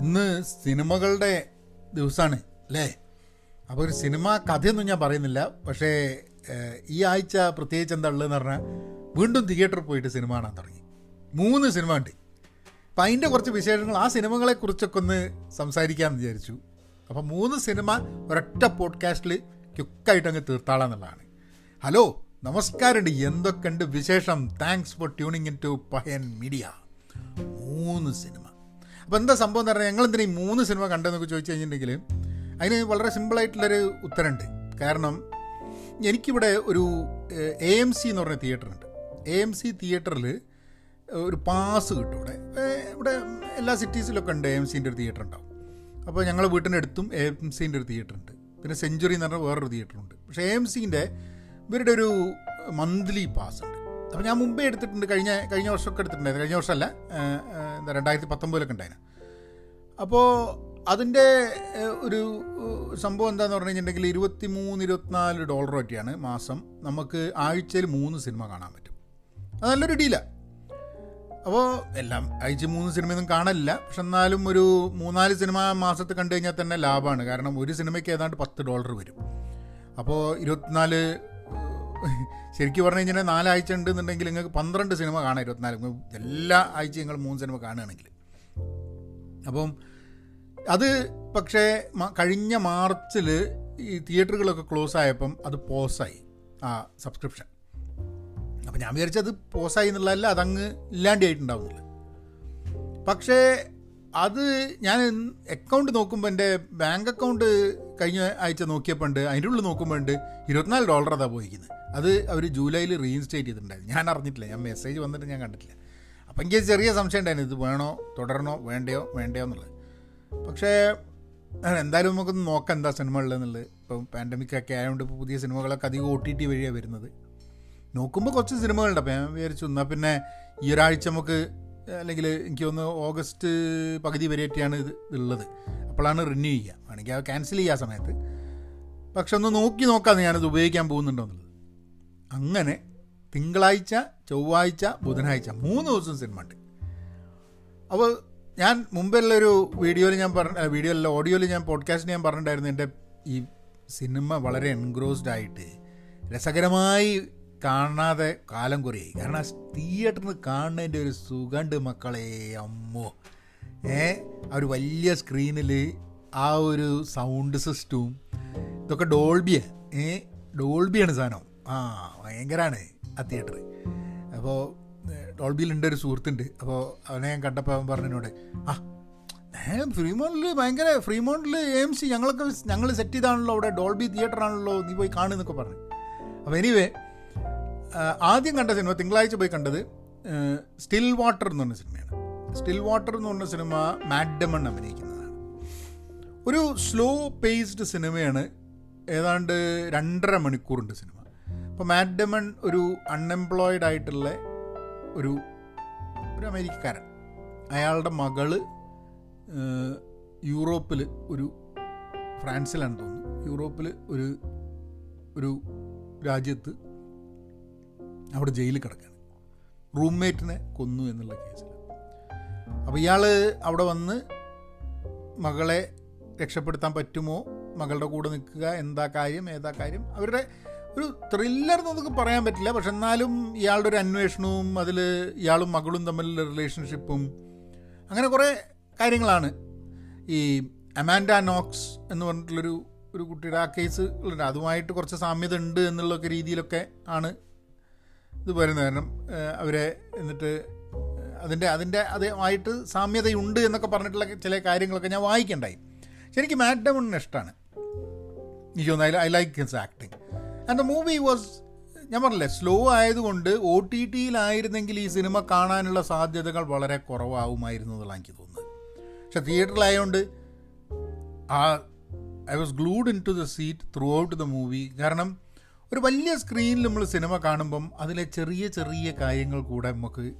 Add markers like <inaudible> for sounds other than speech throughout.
ഇന്ന് സിനിമകളുടെ ദിവസമാണ് അല്ലേ? അപ്പോൾ ഒരു സിനിമ കഥയൊന്നും ഞാൻ പറയുന്നില്ല. പക്ഷേ ഈ ആഴ്ച പ്രത്യേകിച്ച് എന്താ ഉള്ളതെന്ന് പറഞ്ഞാൽ വീണ്ടും തിയേറ്ററിൽ പോയിട്ട് സിനിമ കാണാൻ തുടങ്ങി. മൂന്ന് സിനിമ ഉണ്ട്. അപ്പം അതിന്റെ കുറച്ച് വിശേഷങ്ങൾ ആ സിനിമകളെക്കുറിച്ചൊക്കെ ഒന്ന് സംസാരിക്കാമെന്ന് വിചാരിച്ചു. അപ്പം മൂന്ന് സിനിമ ഒരൊറ്റ പോഡ്കാസ്റ്റിൽ ക്യുക്കായിട്ട് അങ്ങ് തീർത്താളാന്നുള്ളതാണ് ഹലോ നമസ്കാരമുണ്ട്. എന്തൊക്കെയുണ്ട് വിശേഷം? Thanks for tuning in to Payan media മൂന്ന് സിനിമ. അപ്പോൾ എന്താ സംഭവം എന്ന് പറഞ്ഞാൽ ഞങ്ങൾ എന്തിനാ ഈ മൂന്ന് സിനിമ കണ്ടതെന്നൊക്കെ ചോദിച്ചു കഴിഞ്ഞിട്ടുണ്ടെങ്കിൽ അതിന് വളരെ സിമ്പിളായിട്ടുള്ളൊരു ഉത്തരമുണ്ട്. കാരണം എനിക്കിവിടെ ഒരു എ എം സി എന്ന് പറഞ്ഞ തിയേറ്റർ ഉണ്ട് എ എം സി തിയേറ്ററിൽ ഒരു പാസ് കിട്ടും ഇവിടെ ഇവിടെ എല്ലാ സിറ്റീസിലൊക്കെ ഉണ്ട് എ എം സീന്റെ ഒരു തിയേറ്റർ ഉണ്ടാവും അപ്പോൾ ഞങ്ങൾ വീട്ടിന്റെ അടുത്തും എ എം സീന്റെ ഒരു തിയേറ്റർ ഉണ്ട് പിന്നെ സെഞ്ചുറി എന്ന് പറഞ്ഞാൽ വേറൊരു തിയേറ്ററുണ്ട്. പക്ഷേ എ എം സീന്റെ ഇവരുടെ ഒരു മന്ത്ലി പാസ് ഉണ്ട്. അപ്പോൾ ഞാൻ മുമ്പേ എടുത്തിട്ടുണ്ട് കഴിഞ്ഞ കഴിഞ്ഞ വർഷമൊക്കെ എടുത്തിട്ടുണ്ടായിരുന്നു. കഴിഞ്ഞ വർഷമല്ല എന്താ രണ്ടായിരത്തി പത്തൊമ്പതിലൊക്കെ ഉണ്ടായിരുന്നു. അപ്പോൾ അതിന്റെ ഒരു സംഭവം എന്താണെന്ന് പറഞ്ഞു കഴിഞ്ഞിട്ടുണ്ടെങ്കിൽ ഇരുപത്തി മൂന്ന് ഇരുപത്തിനാല് ഡോളർ പറ്റിയാണ് മാസം. നമുക്ക് ആഴ്ചയിൽ മൂന്ന് സിനിമ കാണാൻ പറ്റും. അത് നല്ലൊരു ഡീലാണ് അപ്പോൾ എല്ലാം ആഴ്ച മൂന്ന് സിനിമയൊന്നും കാണലില്ല. പക്ഷെ എന്നാലും ഒരു മൂന്നാൽ സിനിമ മാസത്തിൽ കണ്ടു കഴിഞ്ഞാൽ തന്നെ ലാഭമാണ് കാരണം ഒരു സിനിമയ്ക്ക് ഏതാണ്ട് പത്ത് ഡോളർ വരും. അപ്പോൾ ഇരുപത്തിനാല് <laughs> ശരിക്കും പറഞ്ഞു കഴിഞ്ഞാൽ നാലാഴ്ച ഉണ്ടെന്നുണ്ടെങ്കിൽ നിങ്ങൾക്ക് പന്ത്രണ്ട് സിനിമ കാണാം ഇരുപത്തിനാല്. എല്ലാ ആഴ്ച നിങ്ങൾ മൂന്ന് സിനിമ കാണുകയാണെങ്കിൽ. അപ്പം അത് പക്ഷേ കഴിഞ്ഞ മാർച്ചിൽ ഈ തിയേറ്ററുകളൊക്കെ ക്ലോസ് ആയപ്പം അത് പോസായി ആ സബ്സ്ക്രിപ്ഷൻ. അപ്പം ഞാൻ വിചാരിച്ചത് പോസായി എന്നുള്ളതല്ല അതങ്ങ് ഇല്ലാണ്ടായിട്ടുണ്ടാവുന്നില്ല പക്ഷേ അത് ഞാൻ അക്കൗണ്ട് നോക്കുമ്പോൾ എന്റെ ബാങ്ക് അക്കൗണ്ട് കഴിഞ്ഞ ആഴ്ച നോക്കിയപ്പോൾ ഉണ്ട്. അതിന്റെ ഉള്ളിൽ നോക്കുമ്പോൾ ഉണ്ട്. ഇരുപത്തിനാല് ഡോളർ അതാ പോയിരിക്കുന്നത്. അത് അവർ ജൂലൈയിൽ റീഇൻസ്റ്റേറ്റ് ചെയ്തിട്ടുണ്ടായിരുന്നു. ഞാൻ അറിഞ്ഞിട്ടില്ല. ഞാൻ മെസ്സേജ് വന്നിട്ട് ഞാൻ കണ്ടിട്ടില്ല. അപ്പം എനിക്ക് ചെറിയ സംശയം ഉണ്ടായിരുന്നു. ഇത് വേണോ തുടരണോ വേണ്ടയോ വേണ്ടയോ എന്നുള്ളത്. പക്ഷേ എന്തായാലും നമുക്കൊന്ന് നോക്കാം എന്താ സിനിമ ഉള്ളതെന്നുള്ളത്. ഇപ്പം പാൻഡമിക് ഒക്കെ ആയതുകൊണ്ട് ഇപ്പോൾ പുതിയ സിനിമകളൊക്കെ അധികം ഒ ടി ടി വഴിയാണ് വരുന്നത്. നോക്കുമ്പോൾ കുറച്ച് സിനിമകളുണ്ട്. അപ്പോൾ ഞാൻ വിചാരിച്ചു എന്നാൽ പിന്നെ ഈ ഒരാഴ്ച നമുക്ക് അല്ലെങ്കിൽ എനിക്ക് ഒന്ന് ഓഗസ്റ്റ് പകുതി വരെയൊക്കെയാണ് ഇത് ഉള്ളത്. അപ്പോഴാണ് റിന്യൂ ചെയ്യുക. വേണമെങ്കിൽ അത് ക്യാൻസൽ ചെയ്യുക ആ സമയത്ത്. പക്ഷെ ഒന്ന് നോക്കി നോക്കാമെന്ന് ഞാനത് ഉപയോഗിക്കാൻ പോകുന്നുണ്ടോ എന്നുള്ളത്. അങ്ങനെ തിങ്കളാഴ്ച ചൊവ്വാഴ്ച ബുധനാഴ്ച മൂന്ന് ദിവസം സിനിമ ഉണ്ട്. അപ്പോൾ ഞാൻ മുമ്പുള്ള ഒരു വീഡിയോയിൽ ഞാൻ പറഞ്ഞ വീഡിയോയിലല്ല ഓഡിയോയിൽ ഞാൻ പോഡ്കാസ്റ്റിൽ ഞാൻ പറഞ്ഞിട്ടുണ്ടായിരുന്നു എന്റെ ഈ സിനിമ വളരെ എൻഗ്രോസ്ഡ് ആയിട്ട് രസകരമായി കാണാതെ കാലം കുറയായി. കാരണം തിയേറ്ററിൽ കാണുന്നതിന്റെ ഒരു സുഖണ്ട് മക്കളെ അമ്മോ. ഒരു വലിയ സ്ക്രീനിൽ ആ ഒരു സൗണ്ട് സിസ്റ്റവും ഇതൊക്കെ ഡോൾബിയാണ് ഏ? ഡോൾബിയാണ് സാധനം. ആ ഭയങ്കരമാണ് ആ തിയേറ്റർ. അപ്പോൾ ഡോൾബിയിലുണ്ട് ഒരു സുഹൃത്തുണ്ട്. അപ്പോൾ അവനെ ഞാൻ കണ്ടപ്പോൾ അവൻ പറഞ്ഞതിനോട് ആ ഞാൻ ഫ്രീമോണിൽ ഭയങ്കര ഫ്രീമോണ്ടിൽ എം സി ഞങ്ങളൊക്കെ ഞങ്ങൾ സെറ്റ് ചെയ്താണല്ലോ അവിടെ ഡോൾബി തിയേറ്റർ ആണല്ലോ നീ പോയി കാണുന്നൊക്കെ പറഞ്ഞു. അപ്പോൾ എനിവേ ആദ്യം കണ്ട സിനിമ തിങ്കളാഴ്ച പോയി കണ്ടത് സ്റ്റിൽ വാട്ടർ എന്ന് പറഞ്ഞ സിനിമയാണ്. സ്റ്റിൽ വാട്ടർ എന്ന് പറഞ്ഞ സിനിമ മാഡമൺ അഭിനയിക്കുന്നതാണ്. ഒരു സ്ലോ പേസ്ഡ് സിനിമയാണ്. ഏതാണ്ട് രണ്ടര മണിക്കൂറുണ്ട് സിനിമ. അപ്പോൾ മാഡമൺ ഒരു അൺഎംപ്ലോയിഡ് ആയിട്ടുള്ള ഒരു ഒരു അമേരിക്കക്കാരൻ. അയാളുടെ മകൾ യൂറോപ്പിൽ ഒരു ഫ്രാൻസിലാണ് തോന്നുന്നു. യൂറോപ്പിൽ ഒരു ഒരു രാജ്യത്ത് അവിടെ ജയിലിൽ കിടക്കുകയാണ് റൂംമേറ്റിനെ കൊന്നു എന്നുള്ള കേസിൽ. അപ്പോൾ ഇയാൾ അവിടെ വന്ന് മകളെ രക്ഷപ്പെടുത്താൻ പറ്റുമോ? മകളുടെ കൂടെ നിൽക്കുക എന്താ കാര്യം ഏതാ കാര്യം? അവരുടെ ഒരു ത്രില്ലർ എന്നൊക്കെ പറയാൻ പറ്റില്ല. പക്ഷെ എന്നാലും ഇയാളുടെ ഒരു അന്വേഷണവും അതിൽ ഇയാളും മകളും തമ്മിലുള്ള റിലേഷൻഷിപ്പും അങ്ങനെ കുറേ കാര്യങ്ങളാണ്. ഈ അമാൻഡ നോക്സ് എന്ന് പറഞ്ഞിട്ടുള്ളൊരു ഒരു കുട്ടിയുടെ ആ കേസ് ഉണ്ട് അതുമായിട്ട് കുറച്ച് സാമ്യത ഉണ്ട് എന്നുള്ളൊക്കെ രീതിയിലൊക്കെ ആണ് ഇത് വരുന്നത്. കാരണം അവരെ എന്നിട്ട് അതിന്റെ അതിന്റെ അതുമായിട്ട് സാമ്യതയുണ്ട് എന്നൊക്കെ പറഞ്ഞിട്ടുള്ള ചില കാര്യങ്ങളൊക്കെ ഞാൻ വായിക്കണ്ടായി. എനിക്ക് മാറ്റ് ഡമണിന് ഇഷ്ടമാണ് എനിക്ക് തോന്നുന്നു I like his acting. And the movie was ഞാൻ പറഞ്ഞില്ലേ സ്ലോ ആയതുകൊണ്ട് ഒ ടി ടിയിലായിരുന്നെങ്കിൽ ഈ സിനിമ കാണാനുള്ള സാധ്യതകൾ വളരെ കുറവാകുമായിരുന്നു എന്നുള്ള എനിക്ക് തോന്നുന്നത്. പക്ഷെ തിയേറ്ററിലായതുകൊണ്ട് ആ I was glued into the seat throughout the movie കാരണം ഒരു വലിയ സ്ക്രീനിൽ നമ്മൾ സിനിമ കാണുമ്പം അതിലെ ചെറിയ ചെറിയ കാര്യങ്ങൾ കൂടെ നമുക്ക്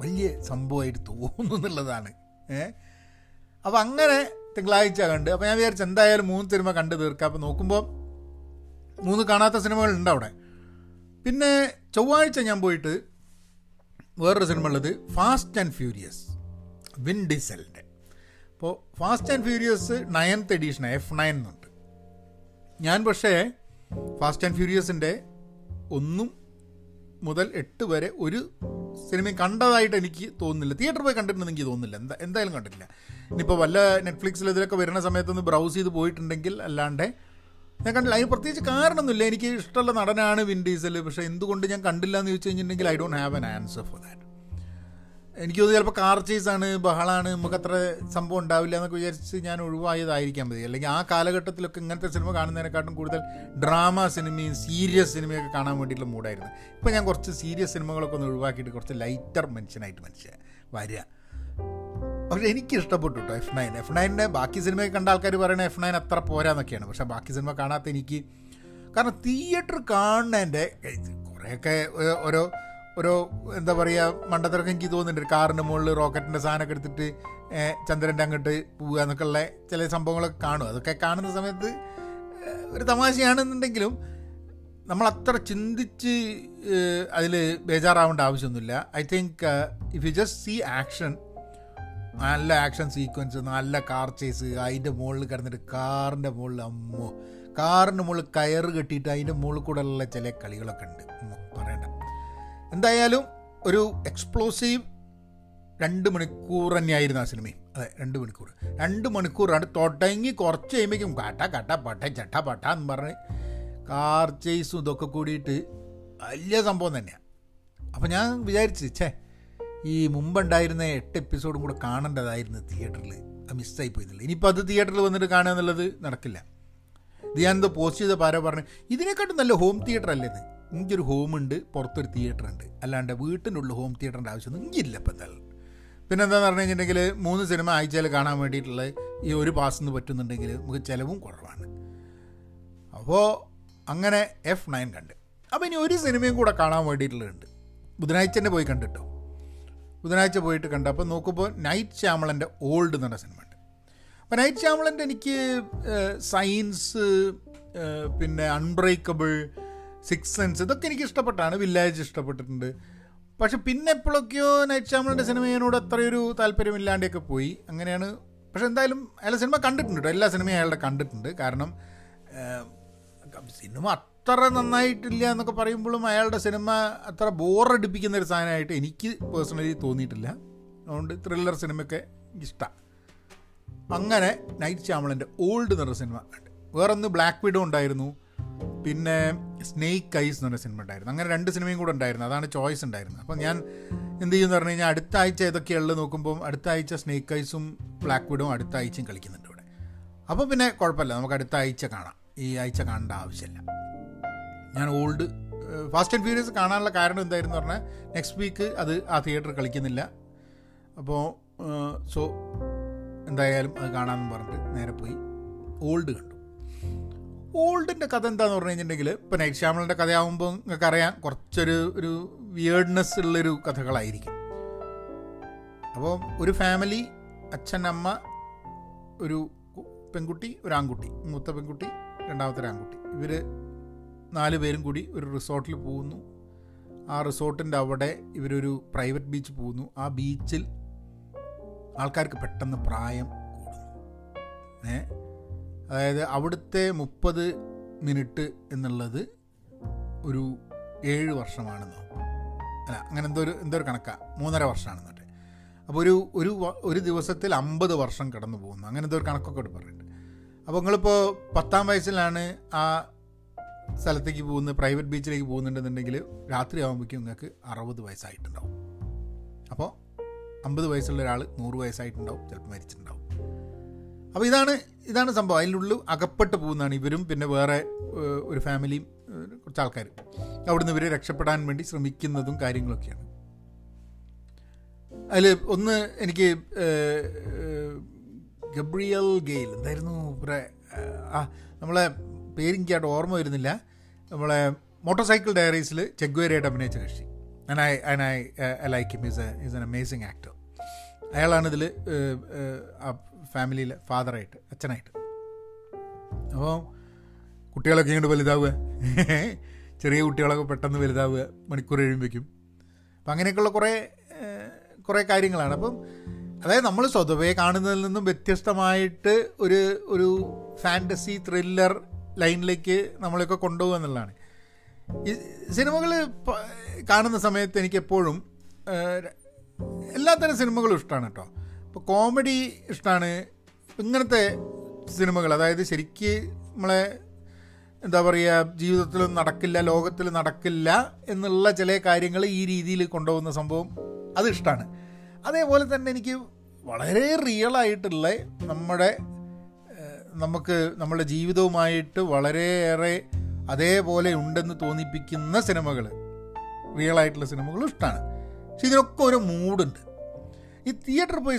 വലിയ സംഭവമായിട്ട് തോന്നുന്നു എന്നുള്ളതാണ്. ഏഹ് അപ്പോൾ അങ്ങനെ തിങ്കളാഴ്ച കണ്ട് അപ്പോൾ ഞാൻ വിചാരിച്ചു എന്തായാലും മൂന്ന് സിനിമ കണ്ട് തീർക്കാം. അപ്പോൾ നോക്കുമ്പോൾ മൂന്ന് കാണാത്ത സിനിമകളുണ്ട് അവിടെ. പിന്നെ ചൊവ്വാഴ്ച ഞാൻ പോയിട്ട് വേറൊരു സിനിമ ഉള്ളത് ഫാസ്റ്റ് ആൻഡ് ഫ്യൂരിയസ് വിൻ ഡിസലിന്റെ അപ്പോൾ Fast and Furious ninth edition F nine എന്നുണ്ട്. ഞാൻ പക്ഷേ ഫാസ്റ്റ് ആൻഡ് ഫ്യൂരിയസിന്റെ ഒന്നും മുതൽ എട്ട് വരെ ഒരു സിനിമയും കണ്ടതായിട്ട് എനിക്ക് തോന്നുന്നില്ല. തിയേറ്ററിൽ പോയി കണ്ടിട്ടുണ്ടെന്ന് എനിക്ക് തോന്നുന്നില്ല. എന്താ എന്തായാലും കണ്ടിട്ടില്ല. ഇനിയിപ്പോൾ വല്ല നെറ്റ്ഫ്ലിക്സിൽ ഇതിലൊക്കെ വരുന്ന സമയത്തൊന്ന് ബ്രൗസ് ചെയ്ത് പോയിട്ടുണ്ടെങ്കിൽ അല്ലാണ്ട് ഞാൻ കണ്ടില്ല. അതിന് പ്രത്യേകിച്ച് കാരണമൊന്നുമില്ല. എനിക്ക് ഇഷ്ടമുള്ള നടനാണ് വിൻ ഡീസൽ പക്ഷേ എന്തുകൊണ്ട് ഞാൻ കണ്ടില്ല എന്ന് ചോദിച്ചു കഴിഞ്ഞിട്ടുണ്ടെങ്കിൽ I don't have an answer for that എനിക്ക് തോന്നുന്നു ചിലപ്പോൾ കാർ ചേസാണ് ബഹളാണ് നമുക്ക് അത്ര സംഭവം ഉണ്ടാവില്ല എന്നൊക്കെ വിചാരിച്ച് ഞാൻ ഒഴിവായതായിരിക്കാൻ മതി. അല്ലെങ്കിൽ ആ കാലഘട്ടത്തിലൊക്കെ ഇങ്ങനത്തെ സിനിമ കാണുന്നതിനെക്കാട്ടും കൂടുതൽ ഡ്രാമ സിനിമയും സീരിയസ് സിനിമയൊക്കെ കാണാൻ വേണ്ടിയിട്ടുള്ള മൂഡായിരുന്നു. ഇപ്പോൾ ഞാൻ കുറച്ച് സീരിയസ് സിനിമകളൊക്കെ ഒന്ന് ഒഴിവാക്കിയിട്ട് കുറച്ച് ലൈറ്റർ മനുഷ്യനായിട്ട് മനുഷ്യ വരിക പക്ഷേ എനിക്ക് ഇഷ്ടപ്പെട്ടു കേട്ടോ എഫ് നയൻ എഫ് നയന്റെ ബാക്കി സിനിമയൊക്കെ കണ്ട ആൾക്കാർ പറയണ എഫ് നയൻ അത്ര പോരാന്നൊക്കെയാണ്. പക്ഷേ ബാക്കി സിനിമ കാണാത്ത എനിക്ക് കാരണം തിയേറ്റർ കാണുന്നതിന്റെ കുറേയൊക്കെ ഓരോ ഓരോ എന്താ പറയുക മണ്ടത്തിറക്കം എനിക്ക് തോന്നുന്നുണ്ട്. കാറിന്റെ മുകളിൽ റോക്കറ്റിന്റെ സാധനമൊക്കെ എടുത്തിട്ട് ചന്ദ്രന്റെ അങ്ങോട്ട് പോവുക എന്നൊക്കെ ഉള്ള ചില സംഭവങ്ങളൊക്കെ കാണും. അതൊക്കെ കാണുന്ന സമയത്ത് ഒരു തമാശയാണെന്നുണ്ടെങ്കിലും നമ്മൾ അത്ര ചിന്തിച്ച് അതിൽ ബേജാറാവേണ്ട ആവശ്യമൊന്നുമില്ല. I think if you just see action നല്ല ആക്ഷൻ സീക്വൻസ് നല്ല കാർ ചേസ് അതിന്റെ മുകളിൽ കിടന്നിട്ട് കാറിന്റെ മുകളിൽ അമ്മോ കാറിന്റെ മുകളിൽ കയറ് കെട്ടിയിട്ട് അതിന്റെ മുകളിൽ കൂടെ ഉള്ള ചില കളികളൊക്കെ ഉണ്ട്. ഉം, പറയണ്ട എന്തായാലും ഒരു എക്സ്പ്ലോസീവ് രണ്ട് മണിക്കൂർ തന്നെയായിരുന്നു ആ സിനിമയും അതെ രണ്ട് മണിക്കൂർ. രണ്ട് മണിക്കൂറാണ്. തുടങ്ങി കുറച്ച് കഴിയുമ്പോഴേക്കും കാട്ട കട്ട പട്ട ചട്ട പട്ട എന്ന് പറഞ്ഞ് കാർ ചേസും ഇതൊക്കെ കൂടിയിട്ട് വലിയ സംഭവം തന്നെയാണ് അപ്പം ഞാൻ വിചാരിച്ചു ഛേ ഈ മുമ്പുണ്ടായിരുന്ന എട്ട് എപ്പിസോഡും കൂടെ കാണേണ്ടതായിരുന്നു തിയേറ്ററിൽ അത് മിസ്സായി പോയിരുന്നില്ല ഇനിയിപ്പോൾ അത് തിയേറ്ററിൽ വന്നിട്ട് കാണുക എന്നുള്ളത് നടക്കില്ല. ഇത് ഞാനെന്തോ പോസ്റ്റ് ചെയ്ത പാരോ പറഞ്ഞു ഇതിനെക്കാട്ടും നല്ല ഹോം തിയേറ്റർ അല്ലേ ഇത്? എനിക്കൊരു ഹോം ഉണ്ട് പുറത്തൊരു തിയേറ്റർ ഉണ്ട് അല്ലാണ്ട് വീട്ടിന്റെ ഉള്ളിൽ ഹോം തിയേറ്ററിന്റെ ആവശ്യമൊന്നും എനിക്കില്ല ഇപ്പം എന്തായാലും. പിന്നെ എന്താണെന്ന് പറഞ്ഞു കഴിഞ്ഞിട്ടുണ്ടെങ്കിൽ മൂന്ന് സിനിമ ആഴ്ചയിൽ കാണാൻ വേണ്ടിയിട്ടുള്ള ഈ ഒരു പാസ്സെന്ന് പറ്റുന്നുണ്ടെങ്കിൽ നമുക്ക് ചിലവും കുറവാണ്. അപ്പോൾ അങ്ങനെ എഫ് നയൻ കണ്ട്. അപ്പോൾ ഇനി ഒരു സിനിമയും കൂടെ കാണാൻ വേണ്ടിയിട്ടുള്ളതുണ്ട്. ബുധനാഴ്ച തന്നെ പോയി കണ്ടിട്ടോ. ബുധനാഴ്ച പോയിട്ട് കണ്ട അപ്പോൾ നോക്കുമ്പോൾ നൈറ്റ് ശ്യാമളന്റെ ഓൾഡ് എന്ന് പറഞ്ഞ സിനിമ ഉണ്ട് അപ്പോൾ നൈറ്റ് ശ്യാമളന്റെ എനിക്ക് സയൻസ് പിന്നെ അൺബ്രേക്കബിൾ സിക്സ് സെൻസ് ഇതൊക്കെ എനിക്ക് ഇഷ്ടപ്പെട്ടാണ്. വില്ലേജ് ഇഷ്ടപ്പെട്ടിട്ടുണ്ട്. പക്ഷെ പിന്നെ എപ്പോഴൊക്കെയോ നൈറ്റ് ചാമ്പിളിന്റെ സിനിമയോട് അത്രയൊരു താല്പര്യമില്ലാണ്ടൊക്കെ പോയി. അങ്ങനെയാണ്. പക്ഷെ എന്തായാലും അയാളുടെ സിനിമ കണ്ടിട്ടുണ്ട് എല്ലാ സിനിമയും അയാളുടെ കണ്ടിട്ടുണ്ട്. കാരണം സിനിമ അത്ര നന്നായിട്ടില്ല എന്നൊക്കെ പറയുമ്പോഴും അയാളുടെ സിനിമ അത്ര ബോറടിപ്പിക്കുന്ന ഒരു സാധനമായിട്ട് എനിക്ക് പേഴ്സണലി തോന്നിയിട്ടില്ല. അതുകൊണ്ട് ത്രില്ലർ സിനിമയൊക്കെ ഇഷ്ടമാണ് അങ്ങനെ നൈറ്റ് ശ്യാമളന്റെ ഓൾഡ് നിറ സിനിമ വേറൊന്ന് ബ്ലാക്ക് വിഡോ ഉണ്ടായിരുന്നു. പിന്നെ സ്നേക്ക് ഐസ് എന്ന് പറഞ്ഞ സിനിമ ഉണ്ടായിരുന്നു. അങ്ങനെ രണ്ട് സിനിമയും കൂടെ ഉണ്ടായിരുന്നു. അതാണ് ചോയ്സ് ഉണ്ടായിരുന്നത്. അപ്പോൾ ഞാൻ എന്ത് ചെയ്യുമെന്ന് പറഞ്ഞു കഴിഞ്ഞാൽ അടുത്ത ആഴ്ച ഏതൊക്കെയുള്ളത് നോക്കുമ്പോൾ അടുത്ത ആഴ്ച സ്നേക്ക് ഐസും ബ്ലാക്ക് വുഡും അടുത്ത ആഴ്ചയും കളിക്കുന്നുണ്ട് ഇവിടെ. അപ്പോൾ പിന്നെ കുഴപ്പമില്ല. നമുക്ക് അടുത്ത ആഴ്ച കാണാം. ഈ ആഴ്ച കാണേണ്ട ആവശ്യമില്ല. ഞാൻ ഓൾഡ് ഫാസ്റ്റ് ആൻഡ് ഫ്യൂരിയസ് കാണാനുള്ള കാരണം എന്തായിരുന്നു പറഞ്ഞാൽ നെക്സ്റ്റ് വീക്ക് അത് ആ തിയേറ്റർ കളിക്കുന്നില്ല. അപ്പോൾ സോ എന്തായാലും അത് കാണാമെന്ന് പറഞ്ഞിട്ട് നേരെ പോയി. ഓൾഡ് കണ്ടു. ഓൾഡിന്റെ കഥ എന്താന്ന് പറഞ്ഞു കഴിഞ്ഞിട്ടുണ്ടെങ്കിൽ ഇപ്പോൾ നൈറ്റ് ശ്യാമളിന്റെ കഥയാകുമ്പോൾ നിങ്ങൾക്ക് അറിയാം കുറച്ചൊരു ഒരു വിയേർഡ്നെസ് ഉള്ളൊരു കഥകളായിരിക്കും. അപ്പോൾ ഒരു ഫാമിലി അച്ഛൻ അമ്മ ഒരു പെൺകുട്ടി ഒരു ആൺകുട്ടി മൂത്ത പെൺകുട്ടി രണ്ടാമത്തെ ഒരു ആൺകുട്ടി. ഇവർ നാല് പേരും കൂടി ഒരു റിസോർട്ടിൽ പോകുന്നു. ആ റിസോർട്ടിന്റെ അവിടെ ഇവരൊരു പ്രൈവറ്റ് ബീച്ച് പോകുന്നു. ആ ബീച്ചിൽ ആൾക്കാർക്ക് പെട്ടെന്ന് പ്രായം കൂടുന്നു. ഏ? അതായത് അവിടുത്തെ മുപ്പത് മിനിറ്റ് എന്നുള്ളത് ഒരു ഏഴ് വർഷമാണെന്നോ. അല്ല അങ്ങനെ എന്തോ ഒരു എന്തോ ഒരു കണക്കാണ് മൂന്നര വർഷമാണെന്നോട്ടെ അപ്പോൾ ഒരു ഒരു ഒരു ദിവസത്തിൽ അമ്പത് വർഷം കടന്നു പോകുന്നു. അങ്ങനെ എന്തോ ഒരു കണക്കൊക്കെ പറയുന്നുണ്ട്. അപ്പോൾ നിങ്ങളിപ്പോൾ പത്താം വയസ്സിലാണ് ആ സ്ഥലത്തേക്ക് പോകുന്നത് പ്രൈവറ്റ് ബീച്ചിലേക്ക് പോകുന്നുണ്ടെന്നുണ്ടെങ്കിൽ രാത്രി ആകുമ്പോഴേക്കും നിങ്ങൾക്ക് അറുപത് വയസ്സായിട്ടുണ്ടാവും. അപ്പോൾ അമ്പത് വയസ്സുള്ള ഒരാൾ നൂറ് വയസ്സായിട്ടുണ്ടാവും ചിലപ്പോൾ മരിച്ചിട്ടുണ്ടാവും. അപ്പോൾ ഇതാണ് ഇതാണ് സംഭവം. അതിനുള്ളിൽ അകപ്പെട്ട് പോകുന്നതാണ് ഇവരും പിന്നെ വേറെ ഒരു ഫാമിലിയും കുറച്ച് ആൾക്കാർ അവിടുന്ന് ഇവർ രക്ഷപ്പെടാൻ വേണ്ടി ശ്രമിക്കുന്നതും കാര്യങ്ങളൊക്കെയാണ്. അതിൽ ഒന്ന് എനിക്ക് ഗബ്രിയൽ ഗെയിൽ എന്തായിരുന്നു? ഇവരെ ഏഹ്, ആ നമ്മളെ പേരെനിക്കായിട്ട് ഓർമ്മ വരുന്നില്ല. നമ്മളെ മോട്ടോർ സൈക്കിൾ ഡയറീസിൽ ചെഗ്വേരയായിട്ട് അഭിനയിച്ച കക്ഷി. And I and I I like him is is an amazing actor അയാളാണിതിൽ ഫാമിലിയിലെ ഫാദറായിട്ട് അച്ഛനായിട്ട്. അപ്പോൾ കുട്ടികളൊക്കെ ഇങ്ങോട്ട് വലുതാവുക. ചെറിയ കുട്ടികളൊക്കെ പെട്ടെന്ന് വലുതാവുക. മണിക്കൂർ കഴിയുമ്പോഴേക്കും അപ്പം അങ്ങനെയൊക്കെയുള്ള കുറേ കുറേ കാര്യങ്ങളാണ്. അപ്പം അതായത് നമ്മൾ സ്വതവേ കാണുന്നതിൽ നിന്നും വ്യത്യസ്തമായിട്ട് ഒരു ഒരു ഫാന്റസി ത്രില്ലർ ലൈനിലേക്ക് നമ്മളെയൊക്കെ കൊണ്ടുപോകുക എന്നുള്ളതാണ്. ഈ സിനിമകൾ കാണുന്ന സമയത്ത് എനിക്കെപ്പോഴും എല്ലാത്തരം സിനിമകളും ഇഷ്ടമാണ് കേട്ടോ. ഇപ്പോൾ കോമഡി ഇഷ്ടമാണ് ഇങ്ങനത്തെ സിനിമകൾ അതായത് ശരിക്ക് നമ്മളെ എന്താ പറയുക ജീവിതത്തിൽ നടക്കില്ല ലോകത്തിൽ നടക്കില്ല എന്നുള്ള ചില കാര്യങ്ങൾ ഈ രീതിയിൽ കൊണ്ടുപോകുന്ന സംഭവം അത് ഇഷ്ടമാണ് അതേപോലെ തന്നെ എനിക്ക് വളരെ റിയലായിട്ടുള്ള നമ്മുടെ നമുക്ക് നമ്മുടെ ജീവിതവുമായിട്ട് വളരെയേറെ അതേപോലെ ഉണ്ടെന്ന് തോന്നിപ്പിക്കുന്ന സിനിമകൾ റിയൽ ആയിട്ടുള്ള സിനിമകൾ ഇഷ്ടമാണ് പക്ഷെ ഇതിനൊക്കെ ഒരു മൂഡുണ്ട് ഈ തിയേറ്ററിൽ പോയി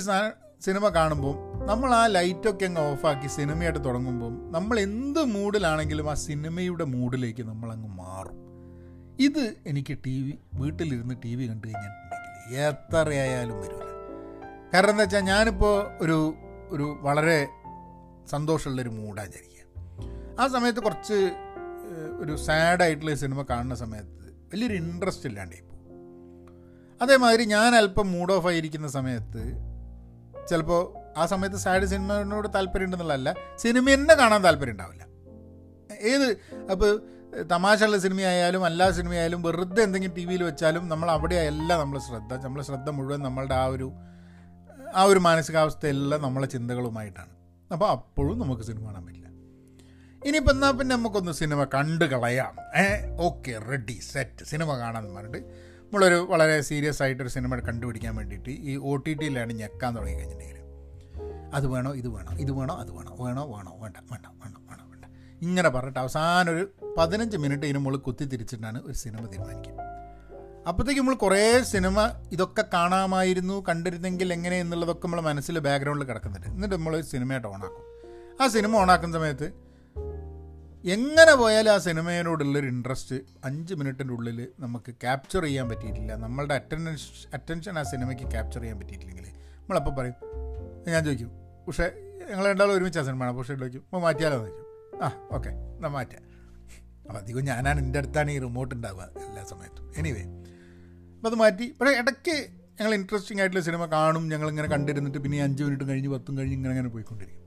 സിനിമ കാണുമ്പോൾ നമ്മൾ ആ ലൈറ്റൊക്കെ അങ്ങ് ഓഫാക്കി സിനിമയായിട്ട് തുടങ്ങുമ്പോൾ നമ്മൾ എന്ത് മൂഡിലാണെങ്കിലും ആ സിനിമയുടെ മൂഡിലേക്ക് നമ്മളങ്ങ് മാറും. ഇത് എനിക്ക് ടി വി വീട്ടിലിരുന്ന് ടി വി കണ്ടു കഴിഞ്ഞിട്ടുണ്ടെങ്കിൽ എത്രയായാലും വരില്ല കാരണം എന്താ വെച്ചാൽ ഞാനിപ്പോൾ ഒരു ഒരു വളരെ സന്തോഷമുള്ളൊരു മൂഡാണ് വിചാരിക്കുക ആ സമയത്ത് കുറച്ച് ഒരു സാഡായിട്ടുള്ള സിനിമ കാണുന്ന സമയത്ത് വലിയൊരു ഇൻട്രസ്റ്റ് ഇല്ലാണ്ടായി അതേമാതിരി ഞാൻ അല്പം മൂഡ് ഓഫ് ആയിരിക്കുന്ന സമയത്ത് ചിലപ്പോൾ ആ സമയത്ത് സാഡ് സിനിമയോട് താല്പര്യം ഉണ്ടെന്നുള്ളതല്ല സിനിമ തന്നെ കാണാൻ താല്പര്യം ഉണ്ടാവില്ല. ഏത് അപ്പോൾ തമാശയുള്ള സിനിമയായാലും അല്ലാ സിനിമയായാലും വെറുതെ എന്തെങ്കിലും ടി വിയിൽ വെച്ചാലും നമ്മൾ അവിടെയല്ല നമ്മൾ ശ്രദ്ധ നമ്മളെ ശ്രദ്ധ മുഴുവൻ നമ്മളുടെ ആ ഒരു ആ ഒരു മാനസികാവസ്ഥയെല്ലാം നമ്മളെ ചിന്തകളുമായിട്ടാണ്. അപ്പോൾ അപ്പോഴും നമുക്ക് സിനിമ കാണാൻ പറ്റില്ല. ഇനിയിപ്പോൾ എന്നാൽ പിന്നെ നമുക്കൊന്ന് സിനിമ കണ്ടു കളയാം. ഏ ഓക്കെ റെഡി സെറ്റ് സിനിമ കാണാമെന്ന് പറഞ്ഞിട്ട് നമ്മളൊരു വളരെ സീരിയസ് ആയിട്ടൊരു സിനിമ കണ്ടുപിടിക്കാൻ വേണ്ടിയിട്ട് ഈ ഒ ടി ടിയിലാണ് ഞെക്കാൻ തുടങ്ങി കഴിഞ്ഞിട്ടുണ്ടെങ്കിൽ അത് വേണോ ഇത് വേണോ ഇത് വേണോ അത് വേണോ വേണോ വേണോ വേണ്ട വേണ്ട വേണ്ട വേണോ വേണ്ട. ഇങ്ങനെ പറഞ്ഞിട്ട് അവസാനം ഒരു പതിനഞ്ച് മിനിറ്റ് ഇതിന് മുകളിൽ കുത്തി തിരിച്ചിട്ടാണ് ഒരു സിനിമ തീരുമാനിക്കുക. അപ്പോഴത്തേക്ക് നമ്മൾ കുറേ സിനിമ ഇതൊക്കെ കാണാമായിരുന്നു കണ്ടിരുന്നെങ്കിൽ എങ്ങനെ എന്നുള്ളതൊക്കെ നമ്മൾ മനസ്സിൽ ബാക്ക്ഗ്രൗണ്ടിൽ കിടക്കുന്നുണ്ട്. എന്നിട്ട് നമ്മൾ സിനിമയായിട്ട് ഓണാക്കും ആ സിനിമ ഓണാക്കുന്ന സമയത്ത് എങ്ങനെ പോയാലും ആ സിനിമയോടുള്ളൊരു ഇൻട്രസ്റ്റ് അഞ്ച് മിനിറ്റിന്റെ ഉള്ളിൽ നമുക്ക് ക്യാപ്ചർ ചെയ്യാൻ പറ്റിയിട്ടില്ല. നമ്മളുടെ അറ്റൻഡൻസ് അറ്റൻഷൻ ആ സിനിമയ്ക്ക് ക്യാപ്ചർ ചെയ്യാൻ പറ്റിയിട്ടില്ലെങ്കിൽ നമ്മളപ്പോൾ പറയും ഞാൻ ചോദിക്കും പക്ഷേ ഞങ്ങൾ രണ്ടാളും ഒരുമിച്ച് ആ സിനിമയാണ് പക്ഷേ ചോദിക്കും അപ്പോൾ മാറ്റിയാലോ? ചോദിക്കും. ആ ഓക്കെ എന്നാൽ മാറ്റാം. അപ്പോൾ അധികം ഞാനാണ് എന്റെ അടുത്താണ് ഈ റിമോട്ട് ഉണ്ടാവുക എല്ലാ സമയത്തും. എനിവേ അപ്പോൾ അത് മാറ്റി. പക്ഷേ ഇടയ്ക്ക് ഞങ്ങൾ ഇൻട്രസ്റ്റിംഗ് ആയിട്ടുള്ള സിനിമ കാണും. ഞങ്ങളിങ്ങനെ കണ്ടിരുന്നിട്ട് പിന്നെ അഞ്ച് മിനിറ്റ് കഴിഞ്ഞ് പത്തും കഴിഞ്ഞ് ഇങ്ങനെ അങ്ങനെ പോയിക്കൊണ്ടിരിക്കും.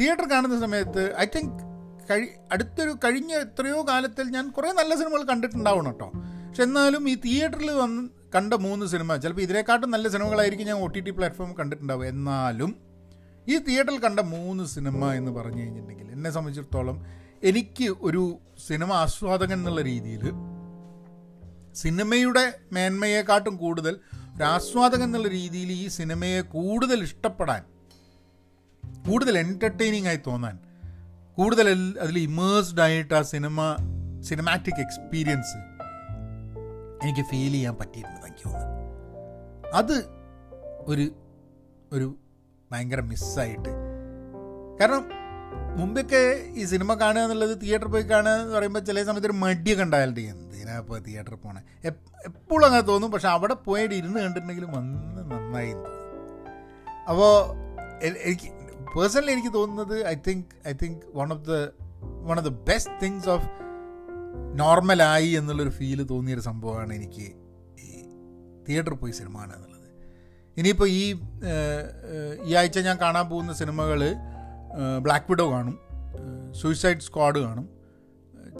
തിയേറ്റർ കാണുന്ന സമയത്ത് ഐ തിങ്ക് കഴി അടുത്തൊരു കഴിഞ്ഞ എത്രയോ കാലത്തിൽ ഞാൻ കുറേ നല്ല സിനിമകൾ കണ്ടിട്ടുണ്ടാവണം കേട്ടോ. പക്ഷെ എന്നാലും ഈ തിയേറ്ററിൽ വന്ന് കണ്ട മൂന്ന് സിനിമ ചിലപ്പോൾ ഇതിനെക്കാട്ടും നല്ല സിനിമകളായിരിക്കും ഞാൻ ഒ ടി ടി പ്ലാറ്റ്ഫോം കണ്ടിട്ടുണ്ടാവും എന്നാലും ഈ തിയേറ്ററിൽ കണ്ട മൂന്ന് സിനിമ എന്ന് പറഞ്ഞു കഴിഞ്ഞിട്ടുണ്ടെങ്കിൽ എന്നെ സംബന്ധിച്ചിടത്തോളം എനിക്ക് ഒരു സിനിമ ആസ്വാദകൻ എന്നുള്ള രീതിയിൽ സിനിമയുടെ മേന്മയെക്കാട്ടും കൂടുതൽ ഒരു ആസ്വാദകൻ എന്നുള്ള രീതിയിൽ ഈ സിനിമയെ കൂടുതൽ ഇഷ്ടപ്പെടാൻ കൂടുതൽ എന്റർടൈനിങ് ആയി തോന്നാൻ കൂടുതൽ അതിൽ ഇമേഴ്സ്ഡ് ആയിട്ട് ആ സിനിമ സിനിമാറ്റിക് എക്സ്പീരിയൻസ് എനിക്ക് ഫീൽ ചെയ്യാൻ പറ്റിയിരുന്നു എനിക്ക് തോന്നുന്നു. അത് ഒരു ഒരു ഭയങ്കര മിസ്സായിട്ട് കാരണം മുമ്പൊക്കെ ഈ സിനിമ കാണുക എന്നുള്ളത് തിയേറ്ററിൽ പോയി കാണുക എന്ന് പറയുമ്പോൾ ചില സമയത്ത് ഒരു മടിയൊക്കെ ഉണ്ടായാലുണ്ട്. എന്തിനാ ഇപ്പോൾ തിയേറ്ററിൽ പോണേ? എപ്പോഴും അങ്ങനെ തോന്നും. പക്ഷെ അവിടെ പോയിട്ട് ഇരുന്ന് കണ്ടിട്ടുണ്ടെങ്കിൽ വന്ന് നന്നായി അപ്പോൾ എനിക്ക് പേഴ്സണലി എനിക്ക് തോന്നുന്നത് I think I think one of the one of the best things of നോർമലായി എന്നുള്ളൊരു ഫീൽ തോന്നിയൊരു സംഭവമാണ് എനിക്ക് ഈ തിയേറ്ററിൽ പോയി സിനിമ കാണുക എന്നുള്ളത് ഇനിയിപ്പോൾ ഈ ഈ ആഴ്ച ഞാൻ കാണാൻ പോകുന്ന സിനിമകൾ ബ്ലാക്ക് വിഡോ കാണും സൂയിസൈഡ് സ്ക്വാഡ് കാണും.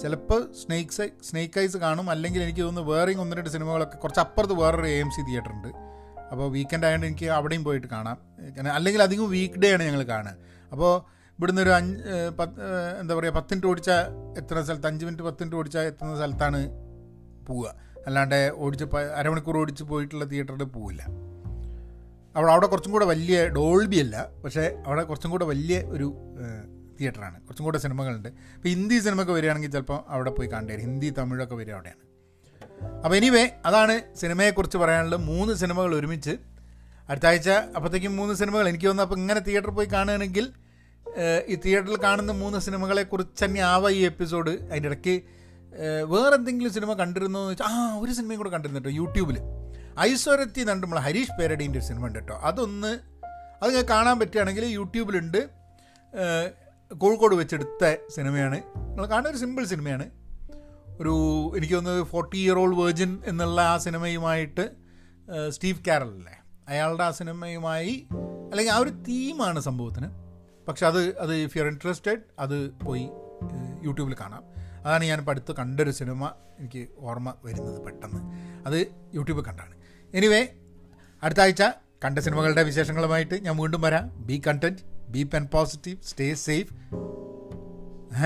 ചിലപ്പോൾ സ്നേക്സ് സ്നേക്ക് ഐസ് കാണും. അല്ലെങ്കിൽ എനിക്ക് തോന്നുന്നു വേറെയും ഒന്ന് രണ്ട് സിനിമകളൊക്കെ കുറച്ച് അപ്പുറത്ത് വേറൊരു എ എം സി തിയേറ്റർ ഉണ്ട്. അപ്പോൾ വീക്കെൻഡ് ആയതുകൊണ്ട് എനിക്ക് അവിടെയും പോയിട്ട് കാണാം. അല്ലെങ്കിൽ അധികം വീക്ക് ഡേ ആണ് ഞങ്ങൾ കാണുക അപ്പോൾ ഇവിടുന്ന് ഒരു അഞ്ച് പത്ത് എന്താ പറയുക പത്ത് മിനിറ്റ് ഓടിച്ചാൽ എത്തുന്ന സ്ഥലത്ത് അഞ്ച് മിനിറ്റ് പത്ത് മിനിറ്റ് ഓടിച്ചാൽ എത്തുന്ന സ്ഥലത്താണ് പോവുക. അല്ലാണ്ട് ഓടിച്ച് അരമണിക്കൂർ ഓടിച്ച് പോയിട്ടുള്ള തിയേറ്ററിൽ പോവില്ല. അവിടെ അവിടെ കുറച്ചും കൂടെ വലിയ ഡോൾബി അല്ല പക്ഷേ അവിടെ കുറച്ചും കൂടെ വലിയ ഒരു തിയേറ്ററാണ് കുറച്ചും കൂടെ സിനിമകളുണ്ട്. ഇപ്പോൾ ഹിന്ദി സിനിമയൊക്കെ വരികയാണെങ്കിൽ ചിലപ്പോൾ അവിടെ പോയി കണ്ടേ ഹിന്ദി തമിഴൊക്കെ വരിക അവിടെയാണ്. അപ്പോൾ എനിവേ അതാണ് സിനിമയെക്കുറിച്ച് പറയാനുള്ള മൂന്ന് സിനിമകൾ ഒരുമിച്ച്. അടുത്ത ആഴ്ച അപ്പോഴത്തേക്കും മൂന്ന് സിനിമകൾ. എനിക്ക് തോന്നുന്നു അപ്പോൾ ഇങ്ങനെ തിയേറ്ററിൽ പോയി കാണുകയാണെങ്കിൽ ഈ തിയേറ്ററിൽ കാണുന്ന മൂന്ന് സിനിമകളെക്കുറിച്ച് തന്നെ ആവാം ഈ എപ്പിസോഡ് അതിന്റെ ഇടയ്ക്ക് വേറെ എന്തെങ്കിലും സിനിമ കണ്ടിരുന്നോ എന്ന് വെച്ചാൽ ആ ഒരു സിനിമയും കൂടെ കണ്ടിരുന്നു കേട്ടോ യൂട്യൂബിൽ ഐശ്വരത്തി എന്ന് നമ്മൾ ഹരീഷ് പേരടീന്റെ ഒരു സിനിമ ഉണ്ട് കേട്ടോ അതൊന്ന് അത് ഞാൻ കാണാൻ പറ്റുകയാണെങ്കിൽ യൂട്യൂബിലുണ്ട്. കോഴിക്കോട് വെച്ചെടുത്ത സിനിമയാണ്. നിങ്ങൾ കാണുന്ന ഒരു സിമ്പിൾ സിനിമയാണ്. ഒരു എനിക്ക് തോന്നുന്നത് ഫോർട്ടി ഇയർ ഓൾഡ് വേർജിൻ എന്നുള്ള ആ സിനിമയുമായിട്ട് സ്റ്റീവ് കാരലല്ലേ അയാളുടെ ആ സിനിമയുമായി അല്ലെങ്കിൽ ആ ഒരു തീമാണ് സംഭവത്തിന്. പക്ഷെ അത് അത് ഇഫ് യു ആർ ഇൻട്രസ്റ്റഡ് അത് പോയി യൂട്യൂബിൽ കാണാം. അതാണ് ഞാൻ പഠിത്തു കണ്ടൊരു സിനിമ എനിക്ക് ഓർമ്മ വരുന്നത് പെട്ടെന്ന്. അത് യൂട്യൂബിൽ കണ്ടാണ്. എനിവേ അടുത്ത ആഴ്ച കണ്ട സിനിമകളുടെ വിശേഷങ്ങളുമായിട്ട് ഞാൻ വീണ്ടും വരാം. Be content be pen positive stay safe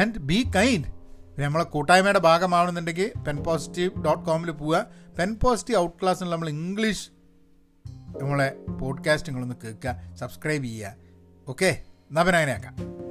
and be kind നമ്മളെ കൂട്ടായ്മയുടെ ഭാഗമാവണമെന്നുണ്ടെങ്കിൽ പെൻ പോസിറ്റീവ് ഡോട്ട് കോമിൽ പോവുക. പെൻ പോസിറ്റീവ് ഔട്ട് ക്ലാസ്സിൽ നമ്മൾ ഇംഗ്ലീഷ് നമ്മളെ പോഡ്കാസ്റ്റുകളൊന്ന് കേൾക്കുക സബ്സ്ക്രൈബ് ചെയ്യുക. ഓക്കെ എന്നാൽ പിന്നെ അങ്ങനെയാക്കാം.